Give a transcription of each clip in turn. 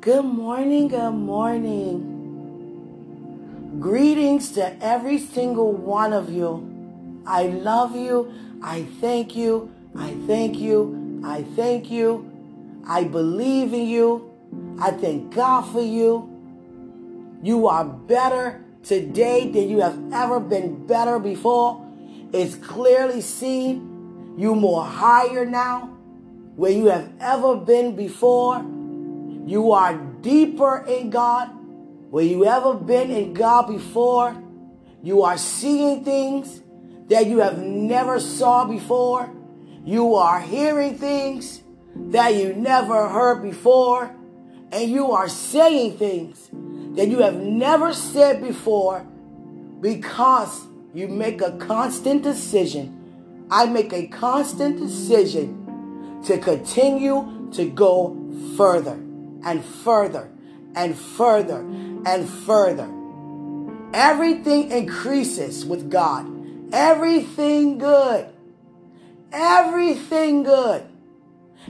Good morning, good morning. Greetings to every single one of you. I love you. I thank you. I thank you. I thank you. I believe in you. I thank God for you. You are better today than you have ever been better before. It's clearly seen. You more higher now where you have ever been before. You are deeper in God where you ever been in God before. You are seeing things that you have never saw before. You are hearing things that you never heard before. And you are saying things that you have never said before because you make a constant decision. I make a constant decision to continue to go further and further and further and further. Everything increases with God. Everything good. Everything good.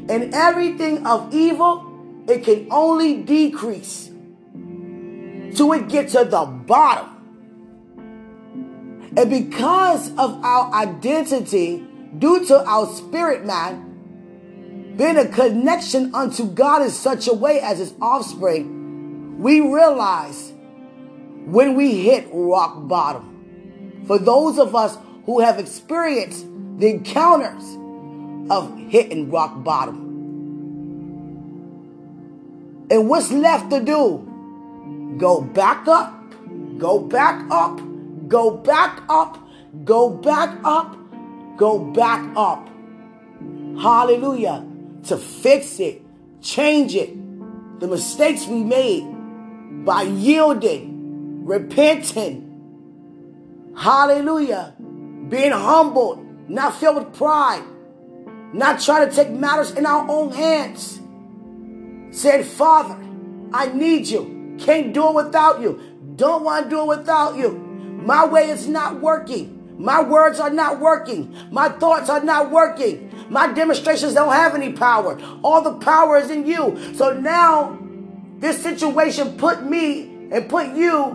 And everything of evil, it can only decrease till it gets to the bottom. And because of our identity, due to our spirit man, being a connection unto God in such a way as his offspring, we realize when we hit rock bottom. For those of us who have experienced the encounters of hitting rock bottom. And what's left to do? Go back up, go back up, go back up, go back up, go back up. Hallelujah to fix it, change it. The mistakes we made by yielding, repenting, hallelujah, being humbled, not filled with pride, not trying to take matters in our own hands. Said, Father, I need you. Can't do it without you. Don't want to do it without you. My way is not working. My words are not working. My thoughts are not working. My demonstrations don't have any power. All the power is in you. So now this situation put me and put you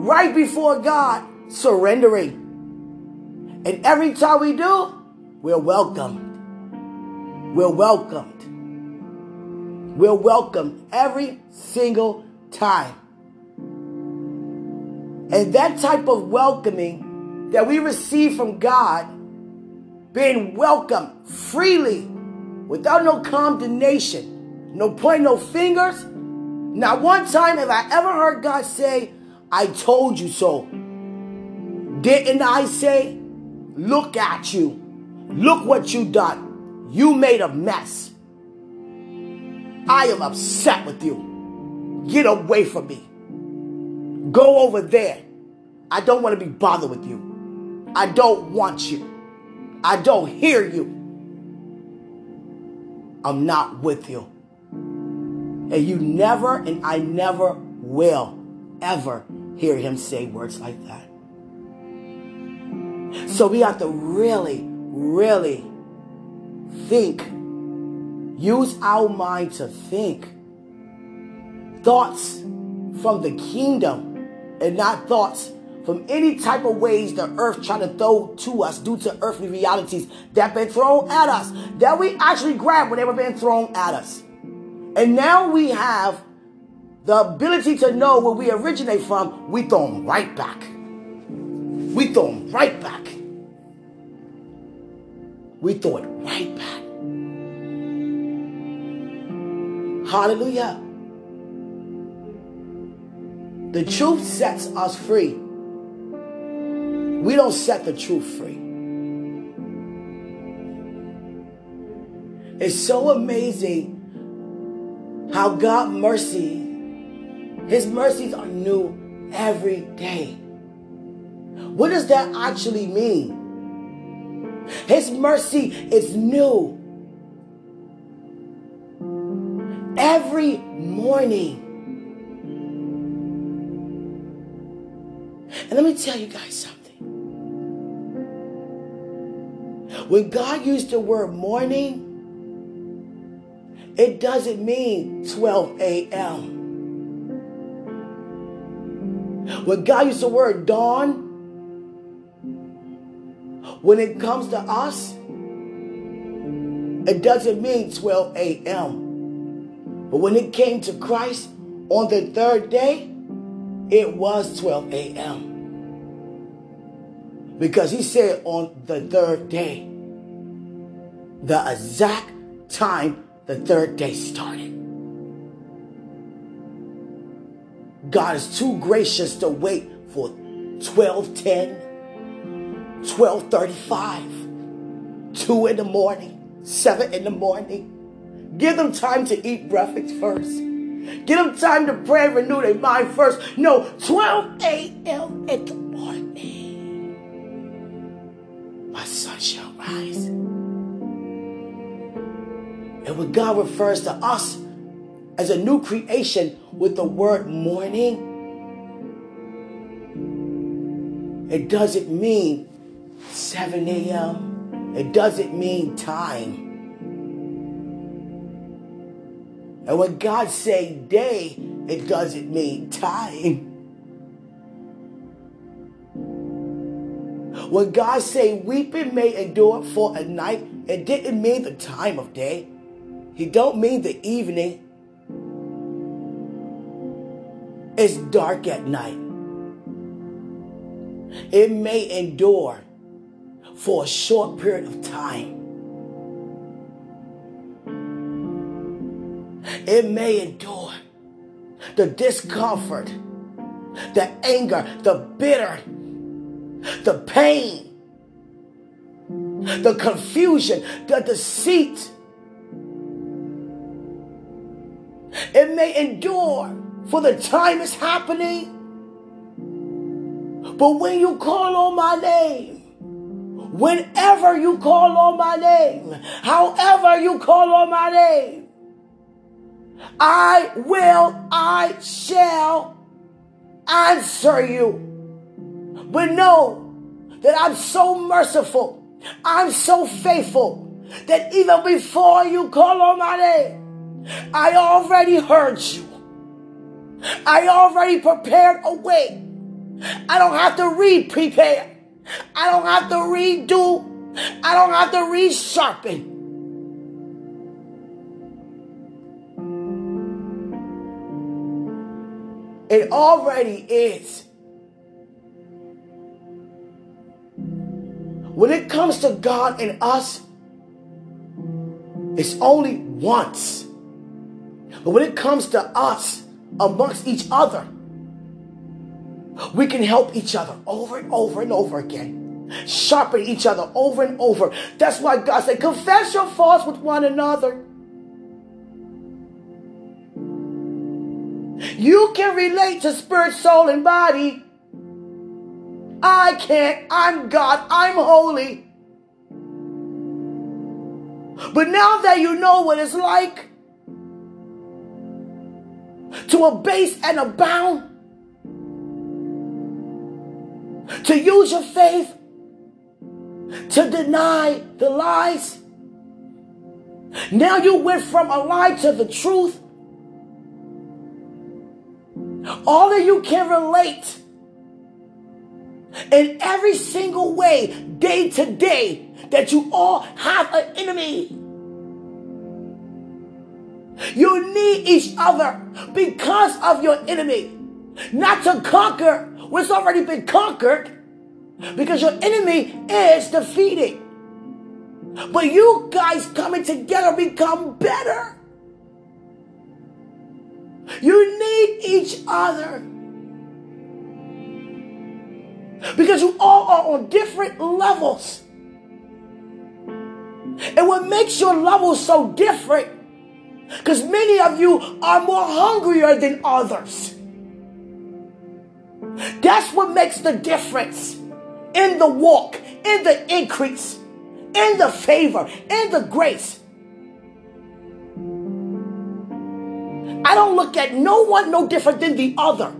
right before God, surrendering. And every time we do, we're welcomed. We're welcomed. We're welcomed every single time. And that type of welcoming that we receive from God being welcomed freely without no condemnation, no point, no fingers. Not one time have I ever heard God say, I told you so. Didn't I say, look at you. Look what you done. You made a mess. I am upset with you. Get away from me. Go over there. I don't want to be bothered with you. I don't want you. I don't hear you. I'm not with you. And you never, and I never will ever hear him say words like that. So we have to really, really think. Use our mind to think. Thoughts from the kingdom and not thoughts from any type of ways the earth trying to throw to us due to earthly realities that been thrown at us that we actually grabbed when they were being thrown at us. And now we have the ability to know where we originate from, we throw them right back. We throw them right back. We throw it right back. Hallelujah. The truth sets us free. We don't set the truth free. It's so amazing how God mercy, His mercies are new every day. What does that actually mean? His mercy is new every morning. And let me tell you guys something. When God used the word morning, It doesn't mean 12 a.m. When God used the word dawn, when it comes to us, it doesn't mean 12 a.m. But when it came to Christ on the third day, it was 12 a.m. Because he said on the third day, the exact time the third day started. God is too gracious to wait for 1210, 1235, 2 in the morning, 7 in the morning. Give them time to eat breakfast first. Give them time to pray and renew their mind first. No, 12 a.m. in the morning. My sun shall rise. When God refers to us as a new creation with the word morning, it doesn't mean 7 a.m., it doesn't mean time. And when God say day, it doesn't mean time. When God say weeping may endure for a night, it didn't mean the time of day. He don't mean the evening. It's dark at night. It may endure for a short period of time. It may endure the discomfort, the anger, the bitter, the pain, the confusion, the deceit. It may endure for the time is happening. But when you call on my name, whenever you call on my name, however you call on my name, I will, I shall answer you. But know that I'm so merciful, I'm so faithful that even before you call on my name, I already heard you. I already prepared a way. I don't have to read prepare. I don't have to redo. I don't have to resharpen. It already is. When it comes to God and us, it's only once. But when it comes to us, amongst each other. We can help each other over and over and over again. Sharpen each other over and over. That's why God said, confess your faults with one another. You can relate to spirit, soul, and body. I can't. I'm God. I'm holy. But now that you know what it's like to abase and abound, to use your faith, to deny the lies. Now you went from a lie to the truth. All of you can relate in every single way, day to day, that you all have an enemy. You need each other because of your enemy. Not to conquer what's already been conquered, because your enemy is defeated. But you guys coming together become better. You need each other. Because you all are on different levels. And what makes your levels so different because many of you are more hungrier than others. That's what makes the difference in the walk, in the increase, in the favor, in the grace. I don't look at no one no different than the other.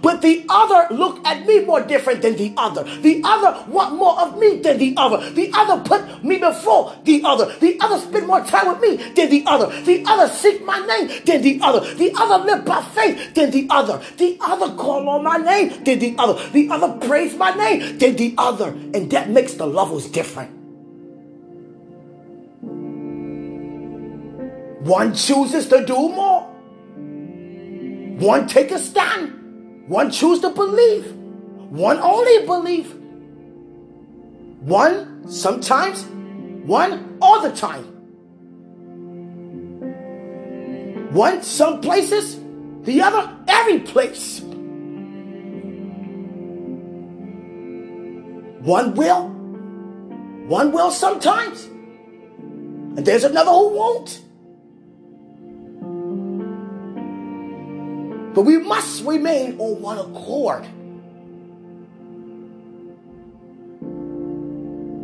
But the other look at me more different than the other. The other want more of me than the other. The other put me before the other. The other spend more time with me than the other. The other seek my name than the other. The other live by faith than the other. The other call on my name than the other. The other praise my name than the other. And that makes the levels different. One chooses to do more. One take a stand. One choose to believe. One only believe. One sometimes, one all the time. One some places, the other every place. One will, one will sometimes. And there's another who won't. But we must remain on one accord.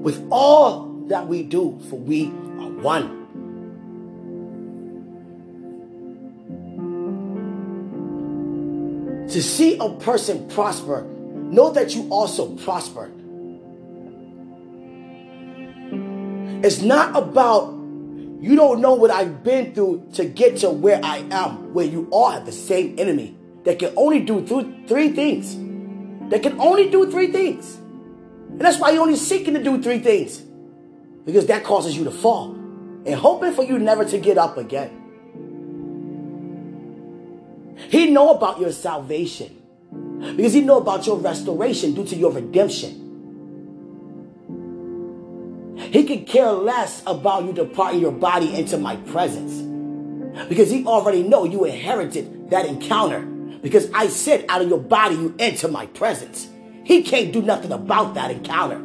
With all that we do, for we are one. To see a person prosper, know that you also prosper. It's not about you don't know what I've been through to get to where I am, where you all have the same enemy that can only do th- three things. That can only do three things. And that's why you're only seeking to do three things. Because that causes you to fall. And hoping for you never to get up again. He know about your salvation. Because he know about your restoration due to your redemption. He could care less about you departing your body into my presence. Because he already know you inherited that encounter. Because I said out of your body you enter my presence. He can't do nothing about that encounter.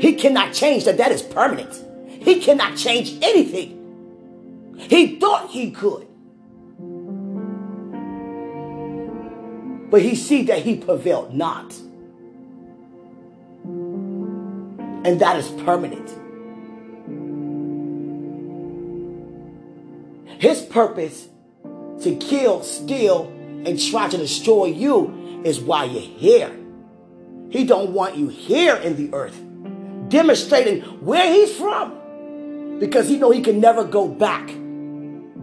He cannot change that. That is permanent. He cannot change anything. He thought he could. But he see that he prevailed not. And that is permanent. His purpose to kill, steal, and try to destroy you is why you're here. He don't want you here in the earth, demonstrating where he's from, because he know he can never go back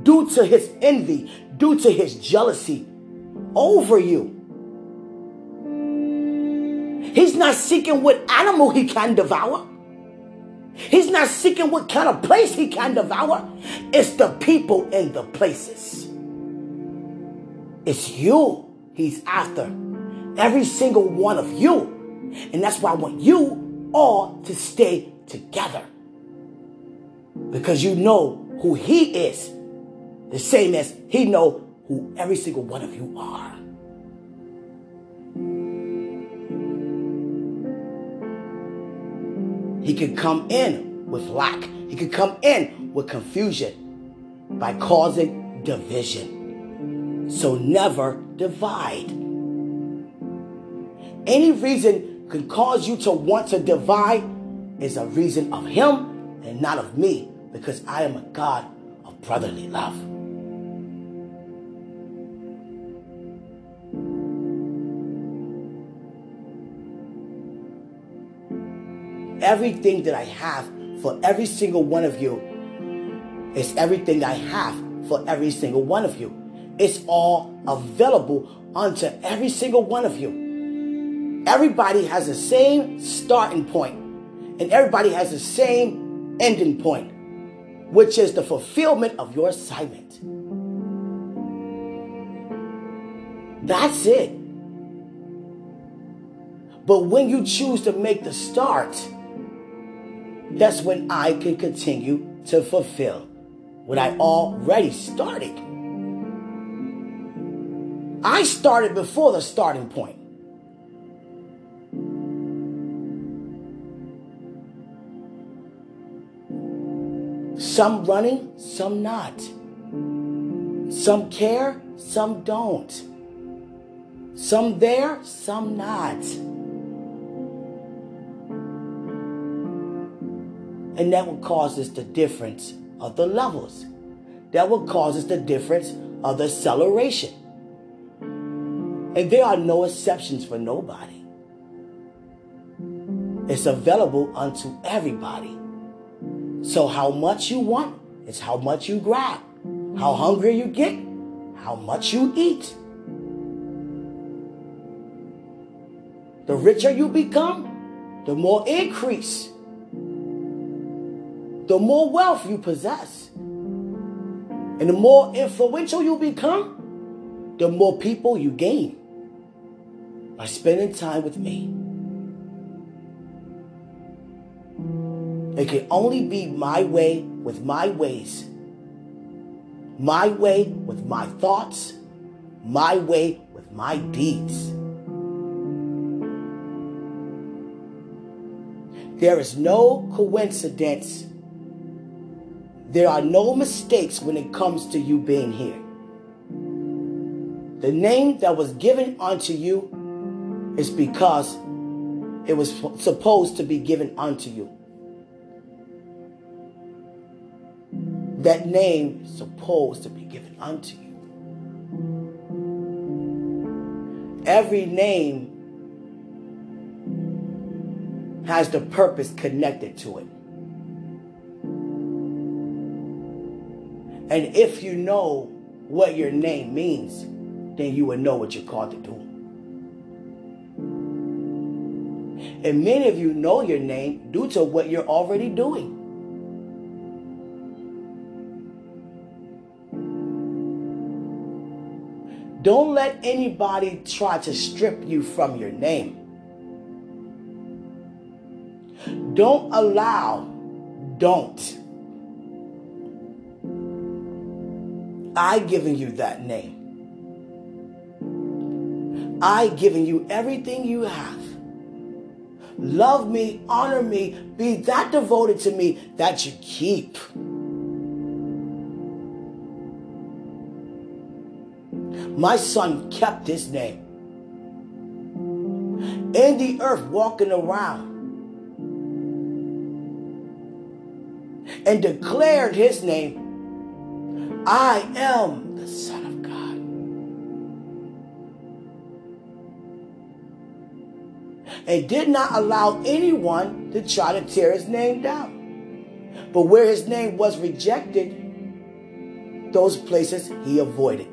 due to his envy, due to his jealousy over you. He's not seeking what animal he can devour. He's not seeking what kind of place he can devour. It's the people and the places. It's you he's after. Every single one of you. And that's why I want you all to stay together. Because you know who he is. The same as he know who every single one of you are. He can come in with lack. He can come in with confusion by causing division. So never divide. Any reason could cause you to want to divide is a reason of him and not of me because I am a God of brotherly love. Everything that I have for every single one of you is everything I have for every single one of you. It's all available unto every single one of you. Everybody has the same starting point, and everybody has the same ending point, which is the fulfillment of your assignment. That's it. But when you choose to make the start, that's when I can continue to fulfill what I already started. I started before the starting point. Some running, some not. Some care, some don't. Some there, some not. And that will cause us the difference of the levels. That will cause us the difference of the acceleration. And there are no exceptions for nobody. It's available unto everybody. So how much you want is how much you grab. How hungry you get, how much you eat. The richer you become, the more increase, the more wealth you possess. And the more influential you become, the more people you gain by spending time with me. It can only be my way with my ways, my way with my thoughts, my way with my deeds. There is no coincidence. There are no mistakes when it comes to you being here. The name that was given unto you is because it was supposed to be given unto you. that name is supposed to be given unto you. Every name has the purpose connected to it. And if you know what your name means, then you will know what you're called to do. And many of you know your name due to what you're already doing. Don't let anybody try to strip you from your name. Don't allow, don't. I given you that name. I given you everything you have. Love me, honor me, be that devoted to me that you keep. My son kept his name. In the earth, walking around, and declared his name I am the Son of God. And did not allow anyone to try to tear his name down. But where his name was rejected, those places he avoided.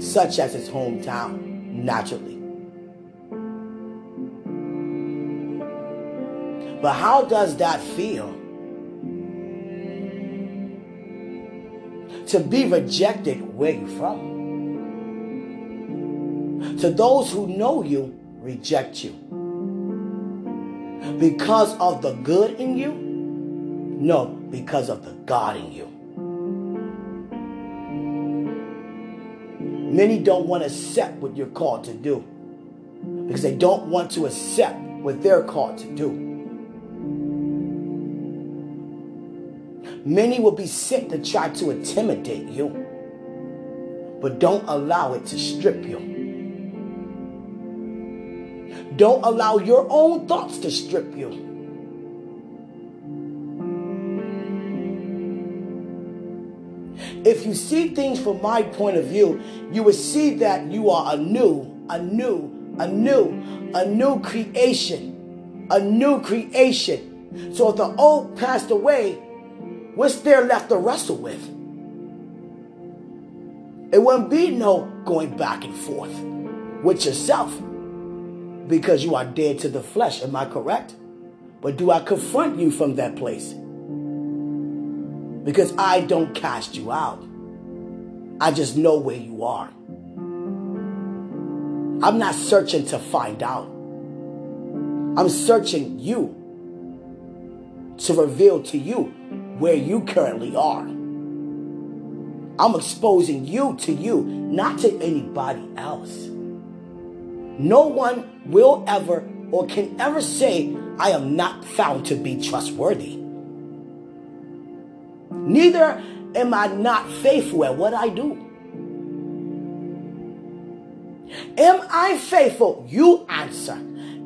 such as his hometown, naturally. But how does that feel? To be rejected where you from. To those who know you, reject you. Because of the good in you? No, because of the God in you. Many don't want to accept what you're called to do because they don't want to accept what they're called to do. Many will be sent to try to intimidate you, but don't allow it to strip you. Don't allow your own thoughts to strip you. If you see things from my point of view, you will see that you are a new, a new, a new, a new creation. A new creation. So if the old passed away, what's there left to wrestle with? It wouldn't be no going back and forth with yourself because you are dead to the flesh. Am I correct? But do I confront you from that place? because I don't cast you out. I just know where you are. I'm not searching to find out. I'm searching you to reveal to you where you currently are. I'm exposing you to you, not to anybody else. No one will ever or can ever say, I am not found to be trustworthy. Neither am I not faithful at what I do. Am I faithful? You answer.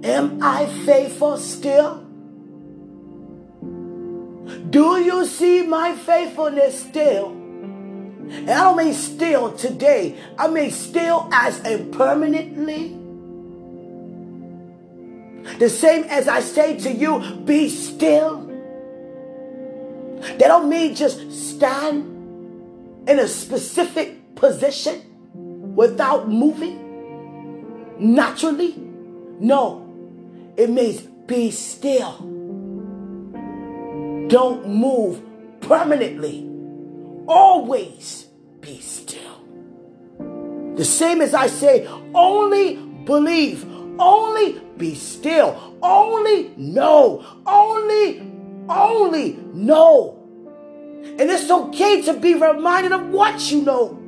Am I faithful still? Do you see my faithfulness still? And I don't mean still today, I mean still as in permanently. The same as I say to you, be still. That don't mean just stand in a specific position without moving naturally. No, it means be still. Don't move permanently. Always be still. The same as I say, only believe, only be still, only know, only, only know. And it's okay to be reminded of what you know.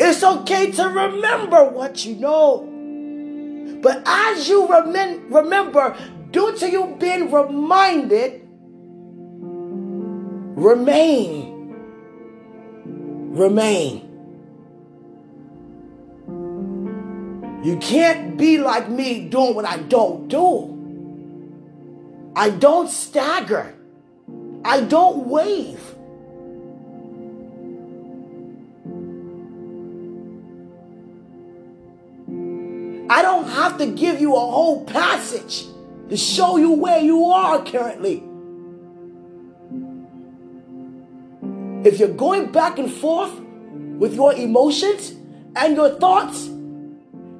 It's okay to remember what you know. But as you remem- remember, due to you being reminded, remain. Remain. You can't be like me doing what I don't do. I don't stagger. I don't wave. I don't have to give you a whole passage to show you where you are currently. If you're going back and forth with your emotions and your thoughts,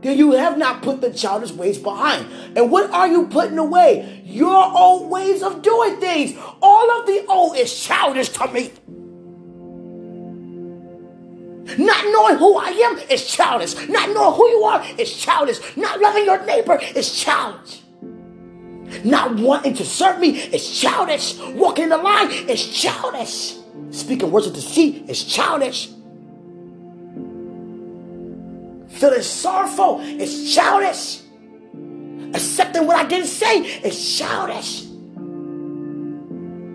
then you have not put the childish ways behind. And what are you putting away? Your old ways of doing things. All of the old is childish to me. Not knowing who I am is childish. Not knowing who you are is childish. Not loving your neighbor is childish. Not wanting to serve me is childish. Walking in the line is childish. Speaking words of deceit is childish. Feeling sorrowful is childish. Accepting what I didn't say is childish.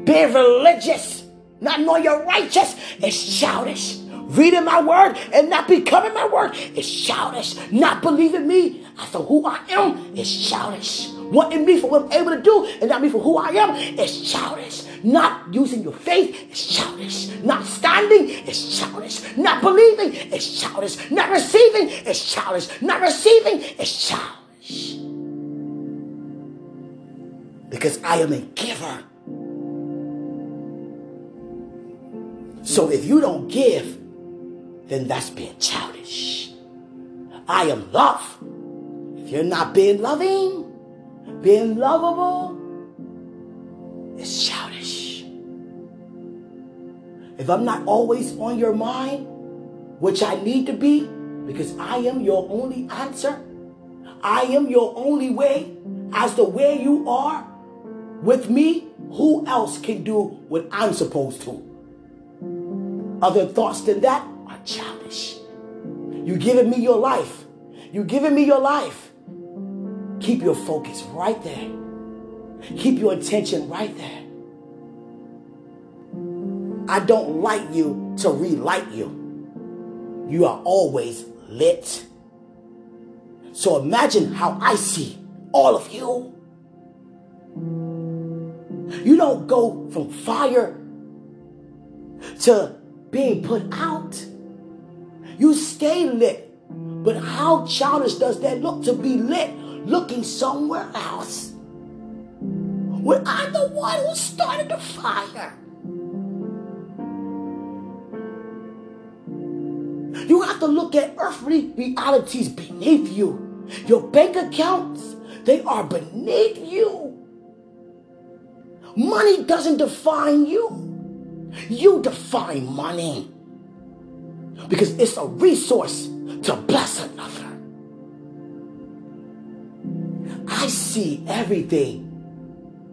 Being religious, not knowing you're righteous, is childish. Reading my word and not becoming my word is childish. Not believing me to who I am is childish. Wanting me for what I'm able to do and not me for who I am is childish. Not using your faith is childish. Not standing is childish. Not believing is childish. Not receiving is childish. Not receiving is childish. Because I am a giver. So if you don't give, then that's being childish. I am love. If you're not being loving, being lovable, is childish. If I'm not always on your mind, which I need to be, because I am your only answer, I am your only way as to where you are with me, who else can do what I'm supposed to? Other thoughts than that are childish. You giving me your life. You giving me your life. Keep your focus right there. Keep your attention right there. I don't light you to relight you. You are always lit. So imagine how I see all of you. You don't go from fire to being put out. You stay lit. But how childish does that look to be lit looking somewhere else? When I'm the one who started the fire. You have to look at earthly realities beneath you. Your bank accounts, they are beneath you. Money doesn't define you. You define money. Because it's a resource to bless another. I see everything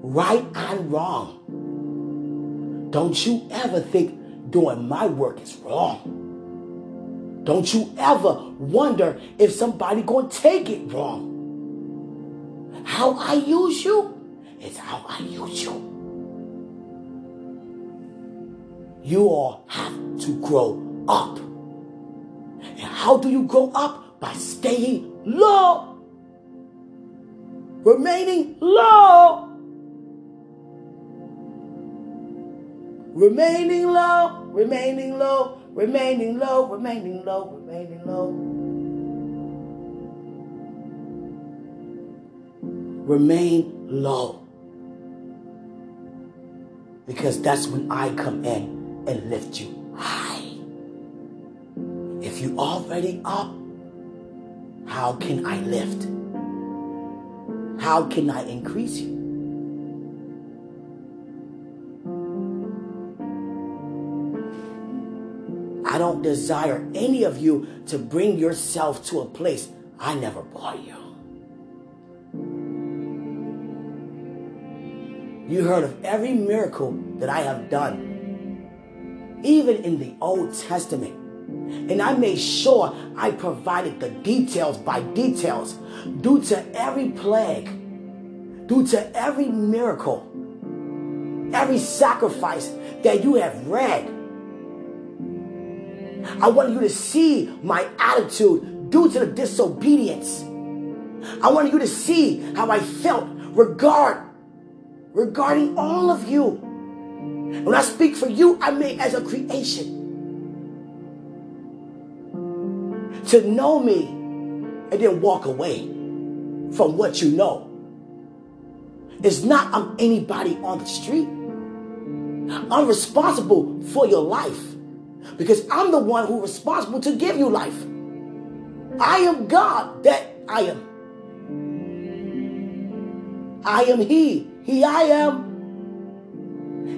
right and wrong. Don't you ever think doing my work is wrong. Don't you ever wonder if somebody gonna take it wrong. How I use you is how I use you. You all have to grow up. And how do you grow up? By staying low. Remaining low. remaining low, remaining low, remaining low, remaining low, remaining low. Remain low. Because that's when I come in and lift you high. If you already up, how can I lift? How can I increase you? I don't desire any of you to bring yourself to a place I never brought you. You heard of every miracle that I have done, even in the Old Testament. And I made sure I provided the details by details due to every plague, due to every miracle, every sacrifice that you have read. I wanted you to see my attitude due to the disobedience. I wanted you to see how I felt regard regarding all of you. When I speak for you, I mean as a creation. To know me and then walk away from what you know. It's not I'm anybody on the street. I'm responsible for your life because I'm the one who's responsible to give you life. I am God that I am. I am He he I am.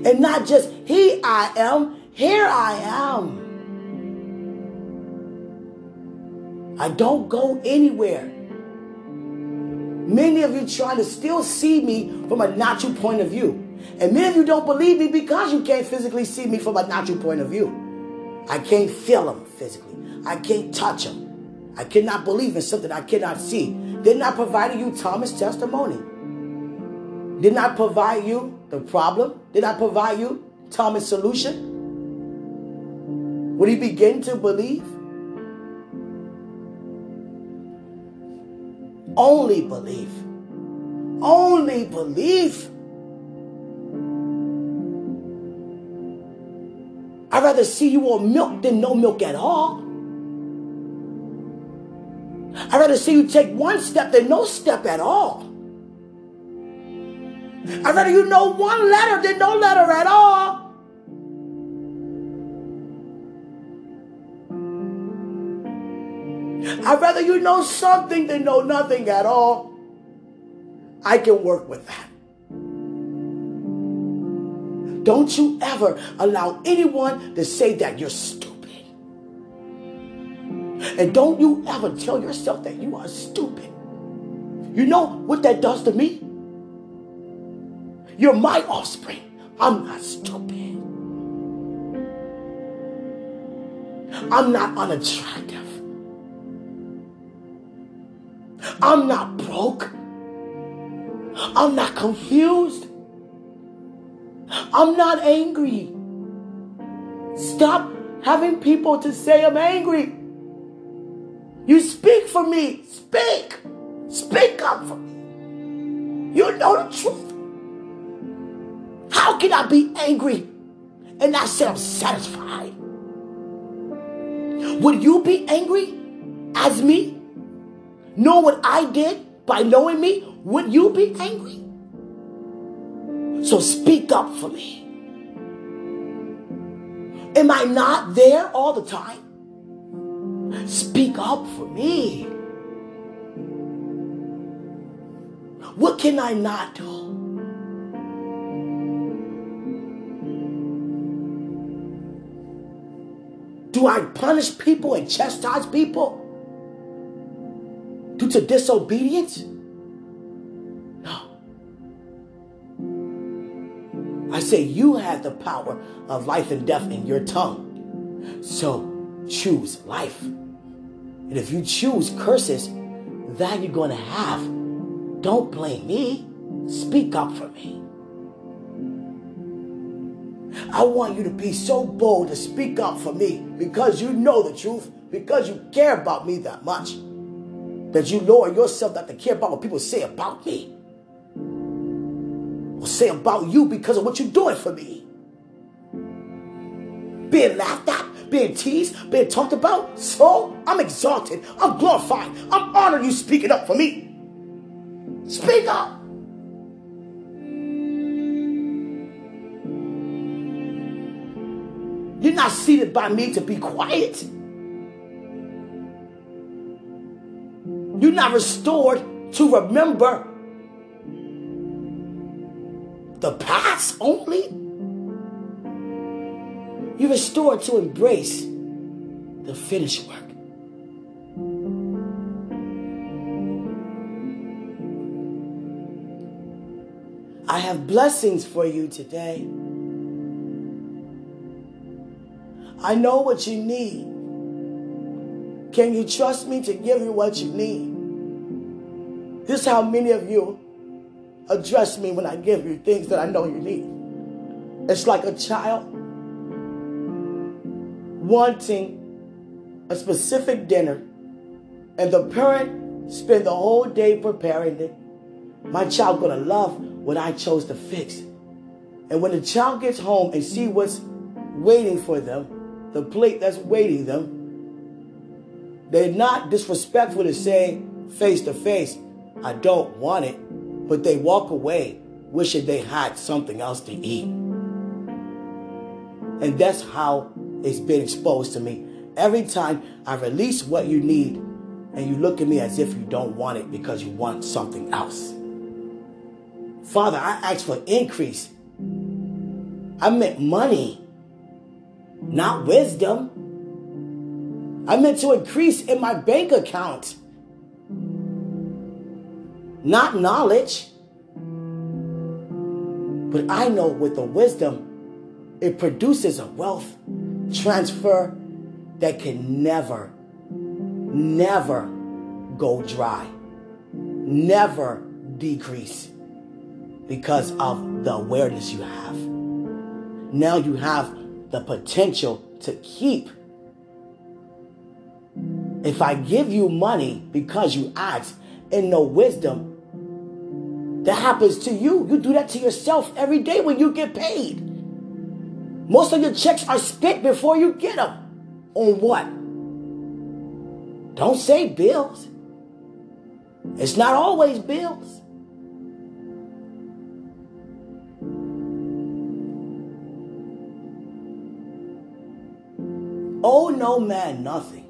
And not just he I am, here I am. I don't go anywhere. Many of you trying to still see me from a natural point of view. And many of you don't believe me because you can't physically see me from a natural point of view. I can't feel them physically. I can't touch them. I cannot believe in something I cannot see. They're not providing you Thomas' testimony. Did not I provide you the problem? Did I provide you Thomas' solution? Would he begin to believe? Only believe. Only believe. I'd rather see you on milk than no milk at all. I'd rather see you take one step than no step at all. I'd rather you know one letter than no letter at all. I'd rather you know something than know nothing at all. I can work with that. Don't you ever allow anyone to say that you're stupid. And don't you ever tell yourself that you are stupid. You know what that does to me? You're my offspring. I'm not stupid. I'm not unattractive. I'm not broke. I'm not confused. I'm not angry. Stop having people to say I'm angry. You speak for me. Speak. Speak up for me. You know the truth. How can I be angry and not say I'm satisfied? Would you be angry as me? Know what I did by knowing me? Would you be angry? So speak up for me. Am I not there all the time? Speak up for me. What can I not do? Do I punish people and chastise people due to disobedience? No. I say you have the power of life and death in your tongue. So choose life. And if you choose curses, that you're going to have. Don't blame me. Speak up for me. I want you to be so bold to speak up for me because you know the truth, because you care about me that much, that you lower yourself not to care about what people say about me or say about you because of what you're doing for me. being laughed at, being teased, being talked about. So I'm exalted. I'm glorified. I'm honored you speaking up for me. Speak up. You're not seated by me to be quiet. You're not restored to remember the past only. You're restored to embrace the finished work. I have blessings for you today. I know what you need. Can you trust me to give you what you need? This is how many of you address me when I give you things that I know you need. It's like a child wanting a specific dinner, and the parent spend the whole day preparing it. My child gonna love what I chose to fix. And when the child gets home and see what's waiting for them, the plate that's waiting them. They're not disrespectful to say face to face, I don't want it, but they walk away wishing they had something else to eat. And that's how it's been exposed to me. Every time I release what you need, and you look at me as if you don't want it because you want something else. Father, I asked for increase. I meant money not wisdom. I meant to increase in my bank account, not knowledge. But I know with the wisdom, it produces a wealth transfer that can never, never go dry, never decrease because of the awareness you have. Now you have the potential to keep. If I give you money because you ask in no wisdom, that happens to you. You do that to yourself every day when you get paid. Most of your checks are spent before you get them. On what? Don't say bills. It's not always bills. Oh, no man nothing.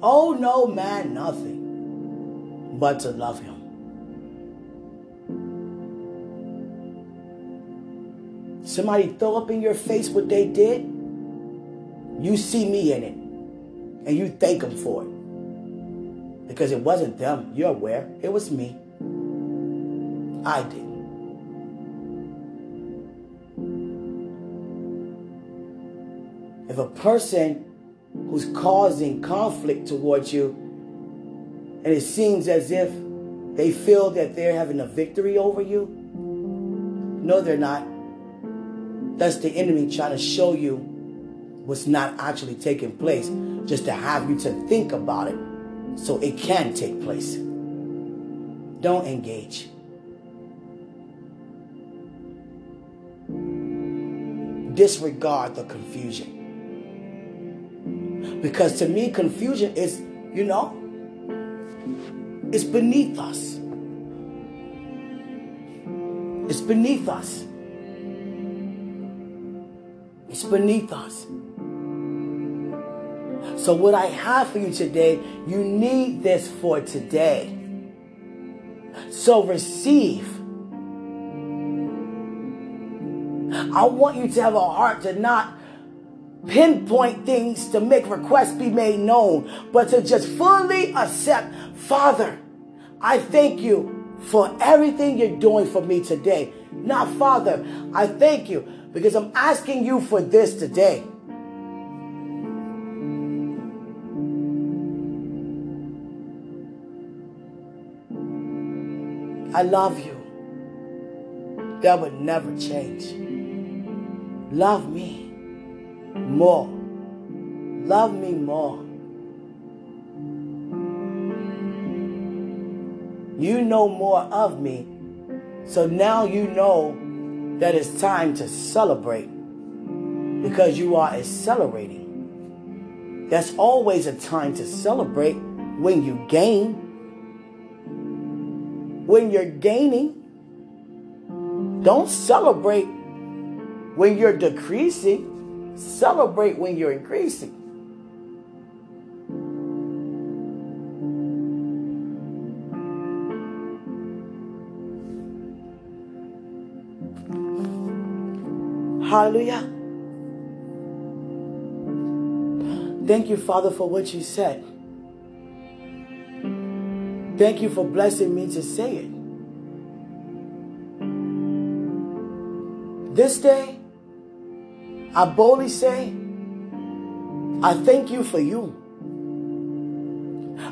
Oh, no man nothing but to love him. Somebody throw up in your face what they did. You see me in it. And you thank them for it. Because it wasn't them. You're aware. It was me. I did. if a person who's causing conflict towards you, and it seems as if they feel that they're having a victory over you, no, they're not. That's the enemy trying to show you what's not actually taking place, just to have you to think about it so it can take place. Don't engage. Disregard the confusion. Because to me, confusion is, you know, it's beneath us. It's beneath us. It's beneath us. So, what I have for you today, you need this for today. So, receive. I want you to have a heart to not pinpoint things to make requests be made known, but to just fully accept, Father, I thank you for everything you're doing for me today. Now, Father, I thank you because I'm asking you for this today. I love you. That would never change. Love me more. Love me more. You know more of me. So now you know that it's time to celebrate. because you are accelerating. That's always a time to celebrate when you gain. When you're gaining, don't celebrate when you're decreasing. Celebrate when you're increasing. Hallelujah. Thank you, Father, for what you said. Thank you for blessing me to say it. This day, I boldly say, I thank you for you.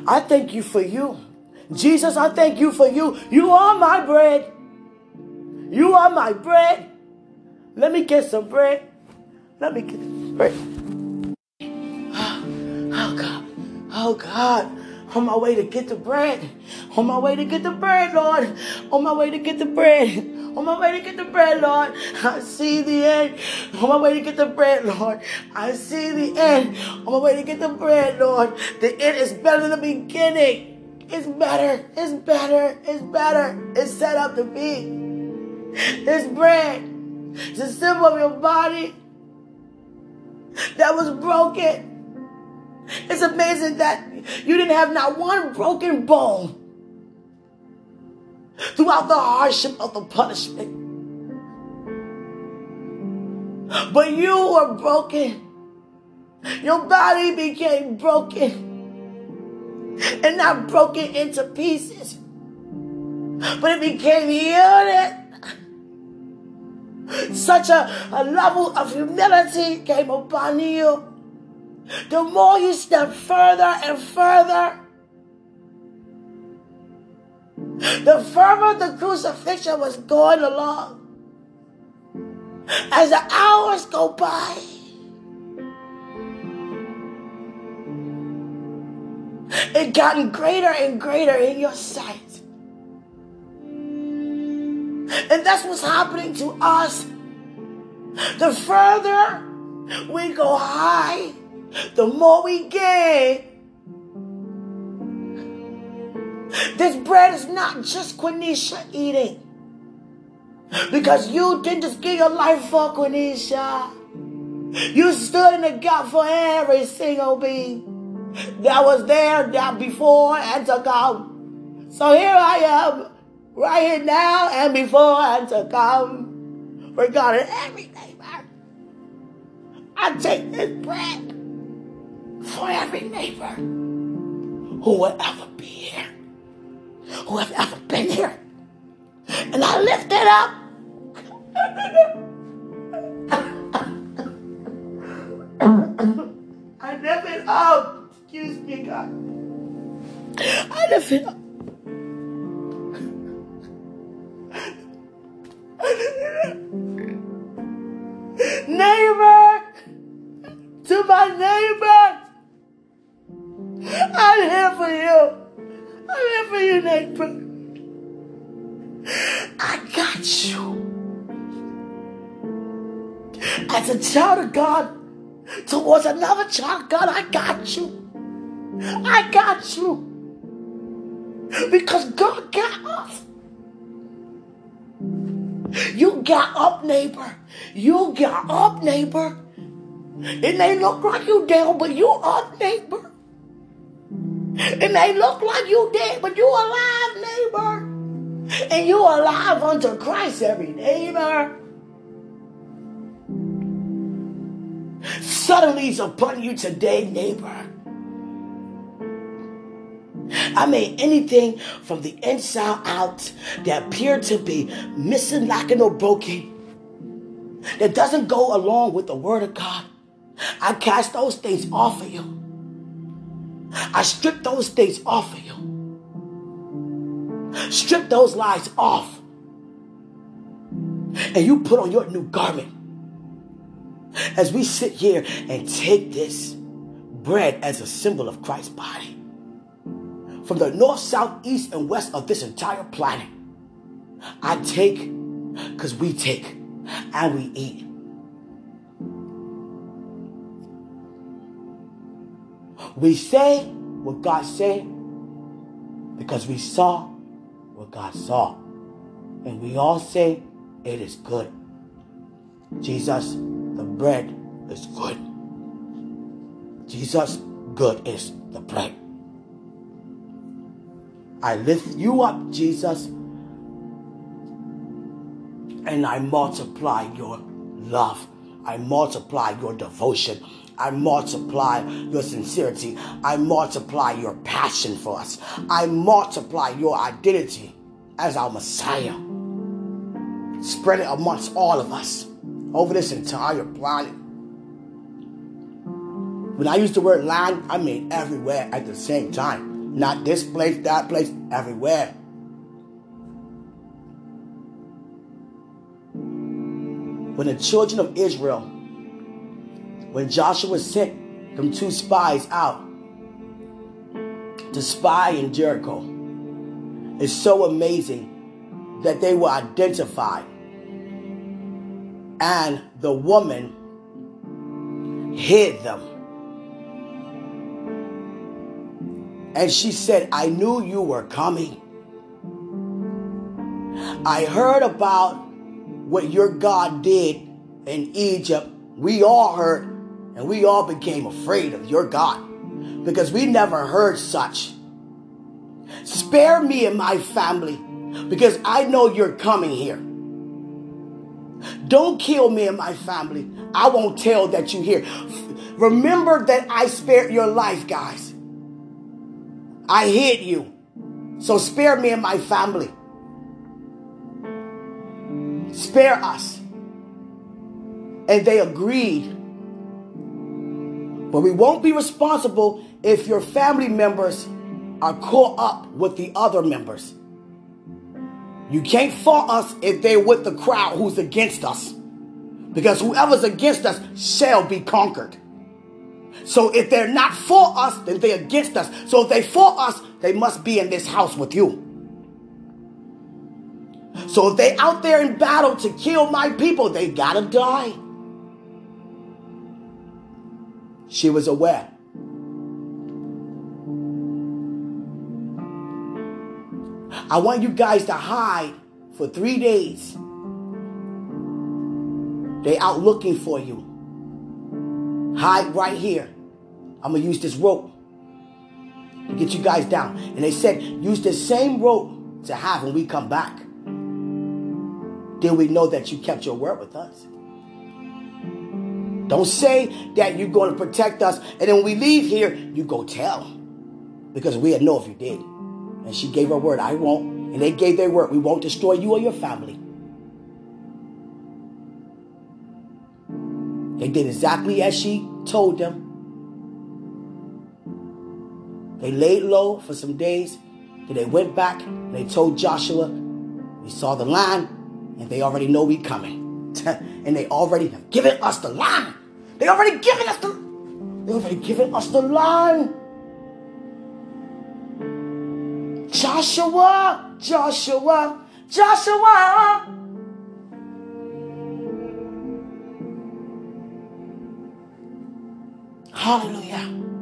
I thank you for you. Jesus, I thank you for you. You are my bread. You are my bread. Let me get some bread. Let me get some bread. Oh, oh, God. Oh God. On my way to get the bread. On my way to get the bread, Lord. On my way to get the bread. On my way to get the bread, Lord. I see the end. On my way to get the bread, Lord. I see the end. On my way to get the bread, Lord. The end is better than the beginning. It's better. It's better. It's better. It's set up to be. It's bread. It's a symbol of your body that was broken. It's amazing that you didn't have not one broken bone throughout the hardship of the punishment. But you were broken. Your body became broken. And not broken into pieces. But it became healed such a, a level of humility came upon you. The more you step further and further, the further the crucifixion was going along. As the hours go by, it gotten greater and greater in your sight. And that's what's happening to us. The further we go high, the more we gain. This bread is not just Quenisha eating. Because you didn't just give your life for Quenisha. You stood in the gap for every single being that was there that before and to come. So here I am right here now and before and to come, regarding every neighbor. I take this bread for every neighbor who will ever be here, who have ever been here. And I lift it up. I lift it up. Excuse me, God. I lift it up. Neighbor, to my neighbor. I'm here for you. I'm here for you, neighbor. I got you. As a child of God, towards another child of God, I got you. I got you. Because God got us. You got up, neighbor. You got up, neighbor. It may look like you down, but you up, neighbor. It may look like you dead, but you alive, neighbor. And you alive unto Christ, every neighbor. Suddenly is upon you today, neighbor. I mean, anything from the inside out that appeared to be missing, lacking, or broken that doesn't go along with the word of God. I cast those things off of you. I strip those things off of you. Strip those lies off. And you put on your new garment. As we sit here and take this bread as a symbol of Christ's body from the north, south, east, and west of this entire planet. I take because we take and we eat. We say what God said because we saw what God saw. And we all say it is good. Jesus, the bread is good. Jesus, good is the bread. I lift you up, Jesus, and I multiply your love. I multiply your devotion. I multiply your sincerity. I multiply your passion for us. I multiply your identity as our Messiah. Spread it amongst all of us over this entire planet. When I use the word land, I mean everywhere at the same time. Not this place, that place, everywhere. When the children of Israel, when Joshua sent them two spies out to spy in Jericho, it's so amazing that they were identified. And the woman hid them. And she said, I knew you were coming. I heard about what your God did in Egypt. We all heard and we all became afraid of your God because we never heard such. Spare me and my family because I know you're coming here. Don't kill me and my family. I won't tell that you're here. Remember that I spared your life, guys. I hate you. So spare me and my family. Spare us. And they agreed. But we won't be responsible if your family members are caught up with the other members. You can't fault us if they're with the crowd who's against us. Because whoever's against us shall be conquered. So if they're not for us, then they're against us. So if they for us, they must be in this house with you. So if they out there in battle to kill my people, they gotta die. She was aware. I want you guys to hide for three days. They out looking for you. Hide right here. I'm gonna use this rope to get you guys down. And they said, use the same rope to have when we come back. Then we know that you kept your word with us. Don't say that you're going to protect us, and then when we leave here, you go tell. Because we know if you did. And she gave her word, I won't. And they gave their word, we won't destroy you or your family. They did exactly as she told them. They laid low for some days. Then they went back and they told Joshua, We saw the line, and they already know we coming. and they already have given us the line. They already given us the they already given us the line. Joshua, Joshua, Joshua. Hallelujah.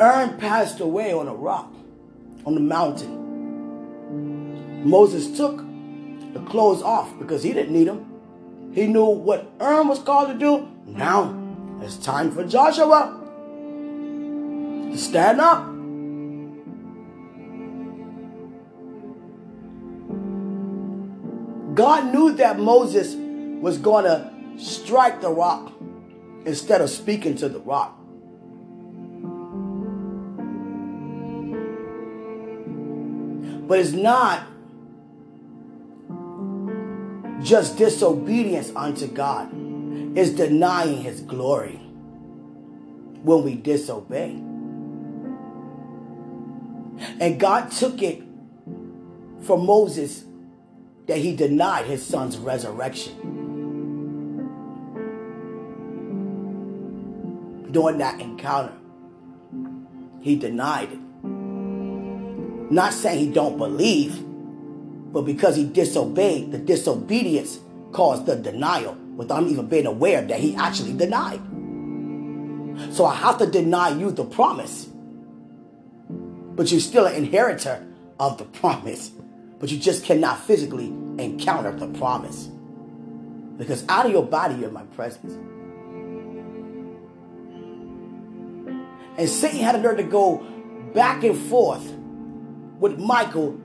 Aaron passed away on a rock on the mountain. Moses took the clothes off because he didn't need them. He knew what Aaron was called to do. Now it's time for Joshua to stand up. God knew that Moses was going to strike the rock instead of speaking to the rock. But it's not just disobedience unto God, it's denying his glory when we disobey. And God took it from Moses that he denied his son's resurrection. During that encounter, he denied it. Not saying he don't believe, but because he disobeyed, the disobedience caused the denial. without even being aware that he actually denied. So I have to deny you the promise. But you're still an inheritor of the promise. But you just cannot physically encounter the promise. Because out of your body, you're my presence. And Satan had a nerve to go back and forth with Michael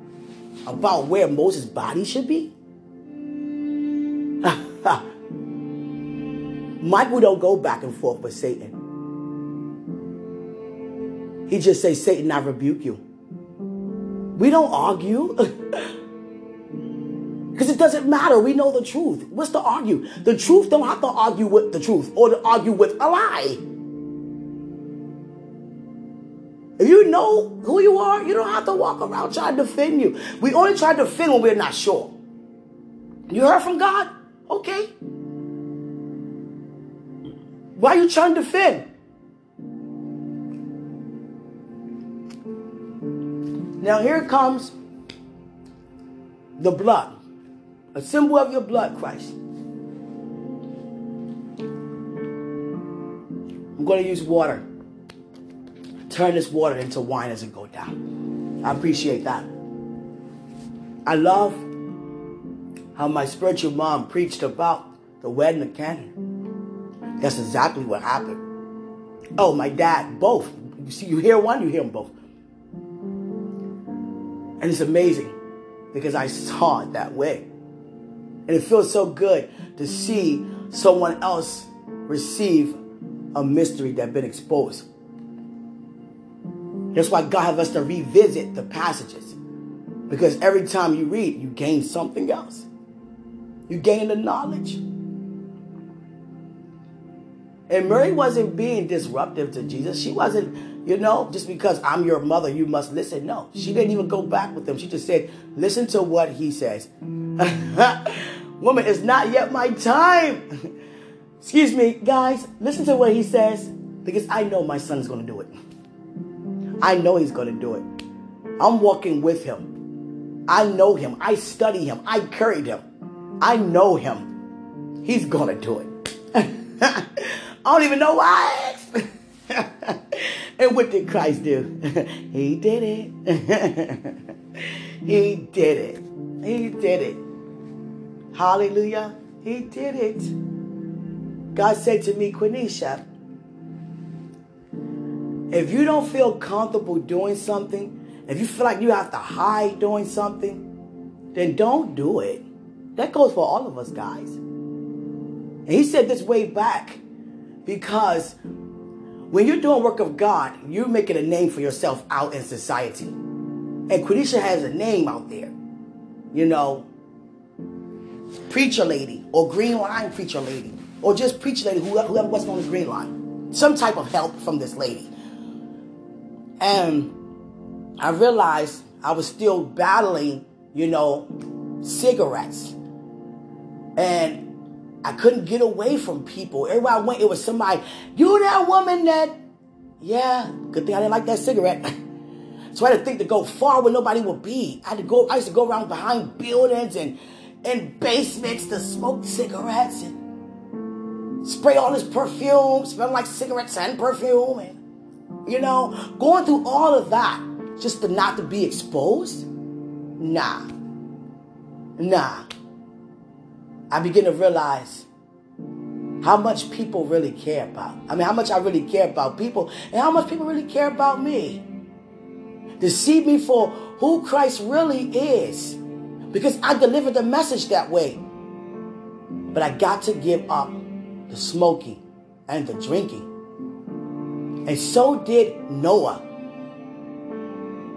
about where Moses' body should be. Michael don't go back and forth with Satan. He just say, Satan, I rebuke you. We don't argue. Because it doesn't matter. We know the truth. What's to argue? The truth don't have to argue with the truth or to argue with a lie. If you know who you are, you don't have to walk around trying to defend you. We only try to defend when we're not sure. You heard from God? Okay. Why are you trying to defend? Now here comes the blood, a symbol of your blood, Christ. I'm going to use water. Turn this water into wine as it go down. I appreciate that. I love how my spiritual mom preached about the wedding of Canaan. That's exactly what happened. Oh, my dad, both. You see, you hear one, you hear them both. And it's amazing because I saw it that way. And it feels so good to see someone else receive a mystery that's been exposed. That's why God has us to revisit the passages. Because every time you read, you gain something else. You gain the knowledge. And Mary wasn't being disruptive to Jesus. She wasn't you know, just because I'm your mother, you must listen. No, she didn't even go back with him. She just said, listen to what he says. Woman, it's not yet my time. Excuse me, guys, listen to what he says because I know my son is going to do it. I know he's going to do it. I'm walking with him. I know him. I study him. I carried him. I know him. He's going to do it. I don't even know why and what did Christ do? he did it. he did it. He did it. Hallelujah. He did it. God said to me, Quenisha, if you don't feel comfortable doing something, if you feel like you have to hide doing something, then don't do it. That goes for all of us, guys. And he said this way back because when you're doing work of God, you're making a name for yourself out in society. And Quenisha has a name out there. You know, preacher lady or green line preacher lady or just preacher lady, whoever wasn't on the green line. Some type of help from this lady. And I realized I was still battling, you know, cigarettes. And I couldn't get away from people. Everywhere I went, it was somebody, you that woman that, yeah, good thing I didn't like that cigarette. so I had to think to go far where nobody would be. I had to go, I used to go around behind buildings and in basements to smoke cigarettes and spray all this perfume, smell like cigarettes and perfume. And, you know, going through all of that just to not to be exposed? Nah. Nah. I begin to realize how much people really care about. I mean, how much I really care about people and how much people really care about me. To see me for who Christ really is. Because I delivered the message that way. But I got to give up the smoking and the drinking. And so did Noah.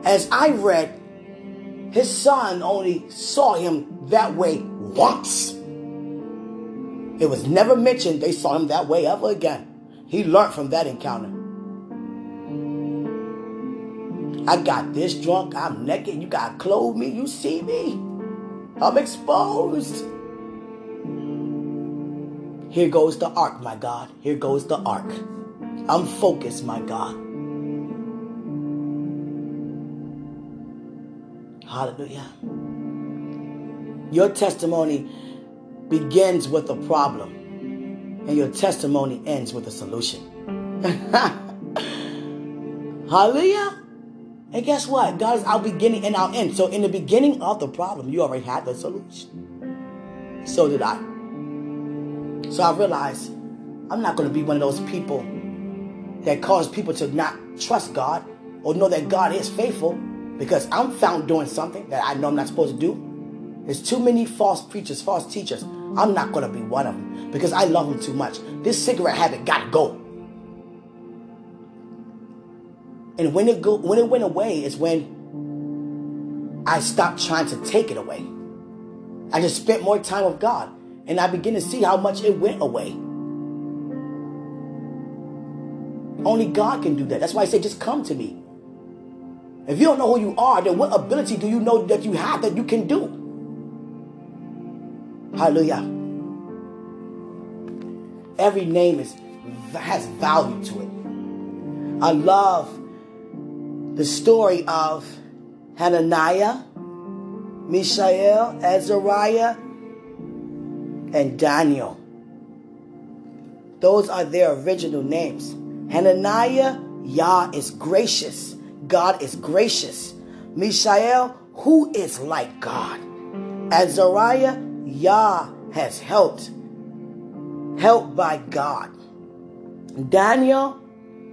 As I read, his son only saw him that way once. It was never mentioned they saw him that way ever again. He learned from that encounter. I got this drunk. I'm naked. You got to clothe me. You see me. I'm exposed. Here goes the ark, my God. Here goes the ark. I'm focused, my God. Hallelujah. Your testimony begins with a problem. and your testimony ends with a solution. Hallelujah. And guess what? God is our beginning and our end. So in the beginning of the problem, you already had the solution. So did I. So I realized I'm not going to be one of those people that cause people to not trust God or know that God is faithful because I'm found doing something that I know I'm not supposed to do. There's too many false preachers, false teachers. I'm not going to be one of them because I love them too much. This cigarette habit got to go. And when it go, when it went away is when I stopped trying to take it away. I just spent more time with God, and I began to see how much it went away. Only God can do that. That's why I say, just come to me. If you don't know who you are, then what ability do you know that you have that you can do? Hallelujah. Every name is has value to it. I love the story of Hananiah, Mishael, Azariah, and Daniel. Those are their original names. Hananiah, Yah is gracious. God is gracious. Mishael, who is like God? Azariah, Yah has helped. Helped by God. Daniel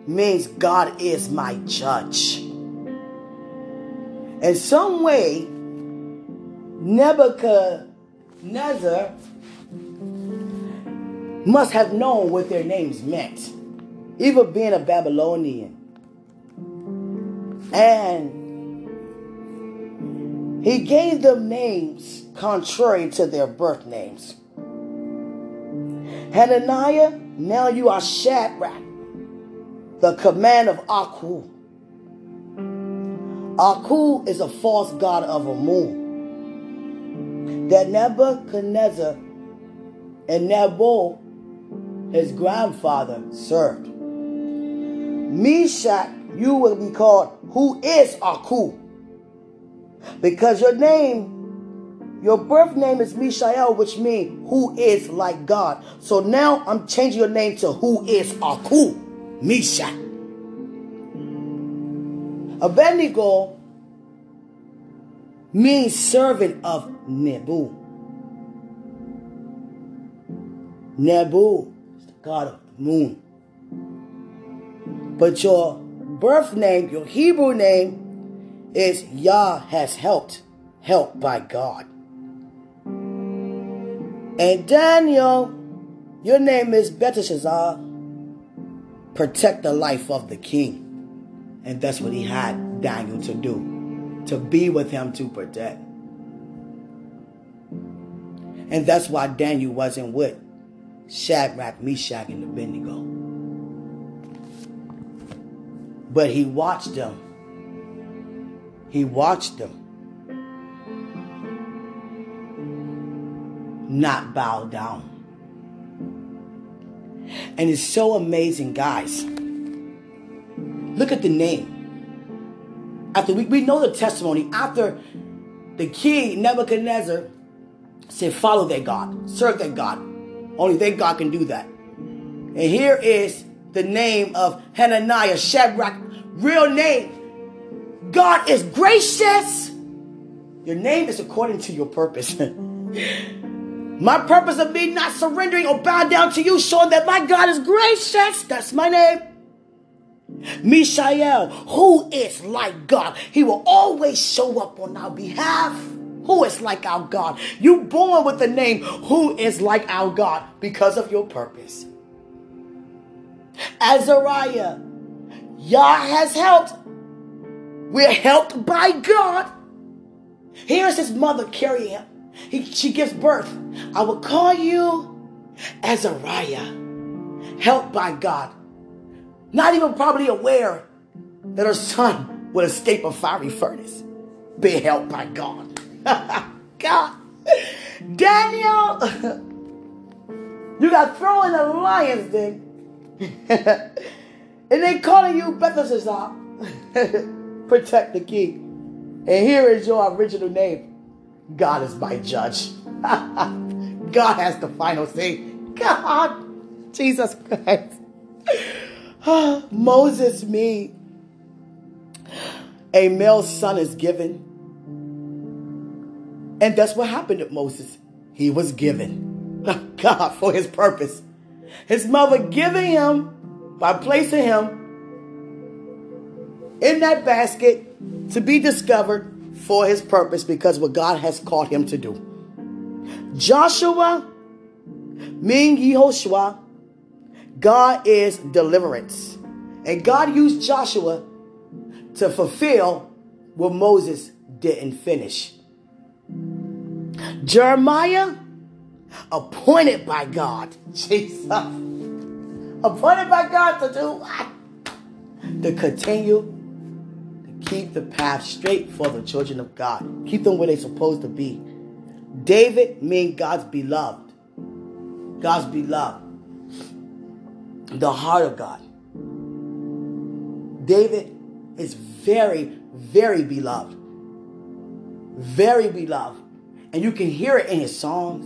means God is my judge. In some way, Nebuchadnezzar must have known what their names meant, even being a Babylonian. And he gave them names contrary to their birth names. Hananiah, now you are Shadrach, the command of Aku. Aku is a false god of a moon that Nebuchadnezzar and Nebu, his grandfather, served. Meshach, you will be called who is Aku. Because your name, your birth name is Mishael, which means who is like God. So now I'm changing your name to who is Aku, Meshach. Abednego means servant of Nebu. Nebu is the god of the moon. But your birth name, your Hebrew name, is Yah has helped, helped by God. And Daniel, your name is Belteshazzar, protect the life of the king. And that's what he had Daniel to do, to be with him to protect. And that's why Daniel wasn't with Shadrach, Meshach, and Abednego. But he watched them. He watched them not bow down. And it's so amazing, guys. Look at the name. After we, we know the testimony, after the king Nebuchadnezzar said, Follow their God, serve their God. Only their God can do that. And here is the name of Hananiah, Shadrach, real name. God is gracious. Your name is according to your purpose. my purpose of me not surrendering or bowing down to you, showing that my God is gracious. That's my name. Mishael, who is like God. He will always show up on our behalf. Who is like our God? You born with the name who is like our God because of your purpose. Azariah, Yah has helped. We're helped by God. Here's his mother carrying him. He, she gives birth. I will call you Azariah, helped by God. Not even probably aware that her son would escape a fiery furnace. Be helped by God. God. Daniel, you got thrown in the lion's den. and they calling you Belteshazzar. Protect the king. And here is your original name. God is my judge. God has the final say. God. Jesus Christ. Moses me. A male son is given. And that's what happened to Moses. He was given. God for his purpose. His mother giving him by placing him in that basket to be discovered for his purpose because what God has called him to do. Joshua, Ming Yehoshua, God is deliverance. And God used Joshua to fulfill what Moses didn't finish. Jeremiah, appointed by God. Jesus. Appointed by God to do what? To continue to keep the path straight for the children of God. Keep them where they're supposed to be. David means God's beloved. God's beloved. The heart of God. David is very, very beloved. Very beloved. And you can hear it in his songs.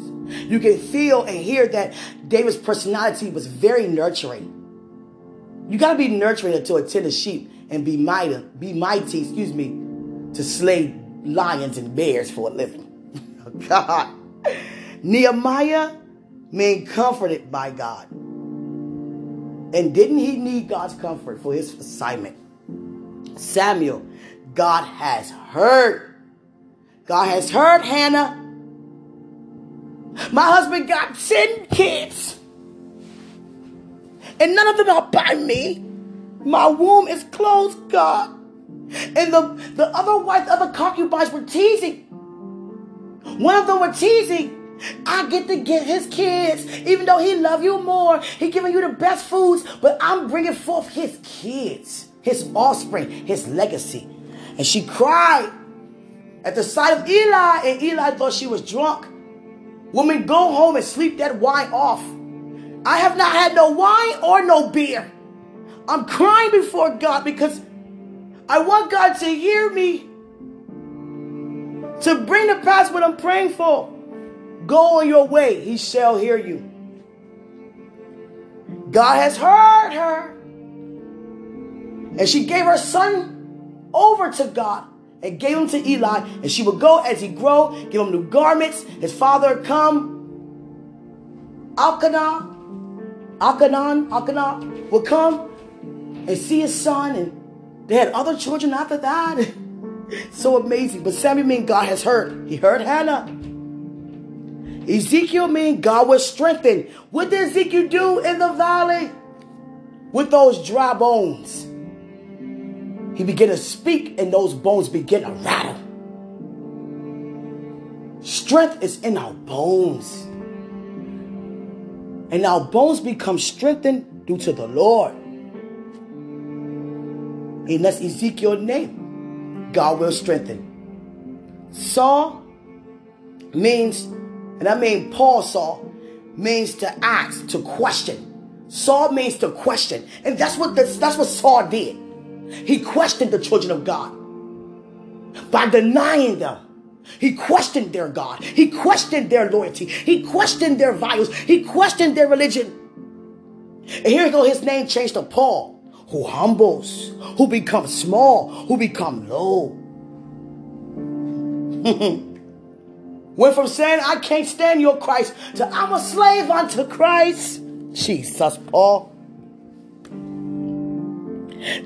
You can feel and hear that David's personality was very nurturing. You got to be nurturing to attend a sheep and be mighty, be mighty, excuse me, to slay lions and bears for a living. God. Nehemiah being comforted by God. And didn't he need God's comfort for his assignment? Samuel, God has heard. God has heard Hannah. My husband got 10 kids. And none of them are by me. My womb is closed, God. And the, the other wife, the other concubines were teasing. One of them were teasing. I get to get his kids, even though he love you more. He giving you the best foods, but I'm bringing forth his kids, his offspring, his legacy. And she cried at the sight of Eli, and Eli thought she was drunk. Woman, go home and sleep that wine off. I have not had no wine or no beer. I'm crying before God because I want God to hear me to bring to pass what I'm praying for. Go on your way, he shall hear you. God has heard her. And she gave her son over to God and gave him to Eli. And she would go as he grow, give him new garments. His father come. Alkanah, Alkanan, Alkanah would come and see his son. And they had other children after that. so amazing. But Samuel mean God has heard. He heard Hannah. Ezekiel mean God was strengthened. What did Ezekiel do in the valley? With those dry bones. He began to speak and those bones began to rattle. Strength is in our bones. And our bones become strengthened due to the Lord. And that's Ezekiel's name. God will strengthen. Saul means, and I mean Paul saw, means to ask, to question. Saul means to question. And that's what this, that's what Saul did. He questioned the children of God by denying them. He questioned their God. He questioned their loyalty. He questioned their values. He questioned their religion. And here you go, his name changed to Paul who humbles, who becomes small, who become low. Went from saying, I can't stand your Christ, to I'm a slave unto Christ. Jesus, Paul.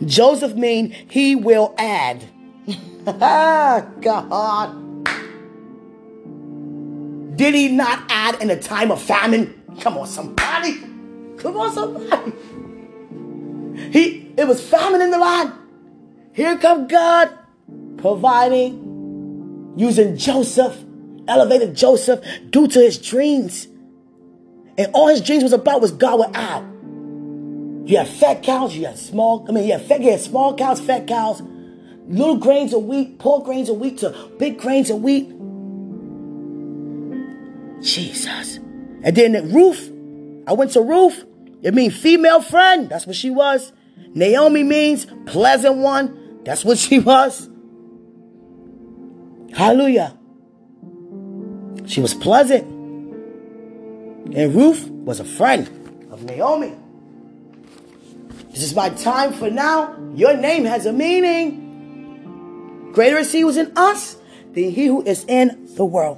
Joseph mean he will add. God. Did he not add in a time of famine? Come on, somebody. Come on, somebody. He it was famine in the land. Here come God providing, using Joseph, elevated Joseph due to his dreams. And all his dreams was about was God would add. You have fat cows, you have small, I mean, you had, fat, you have small cows, fat cows, little grains of wheat, poor grains of wheat to big grains of wheat. Jesus. And then Ruth, I went to Ruth. It means female friend. That's what she was. Naomi means pleasant one. That's what she was. Hallelujah. She was pleasant. And Ruth was a friend. of Naomi. This is my time for now. Your name has a meaning. Greater is he who is in us than he who is in the world.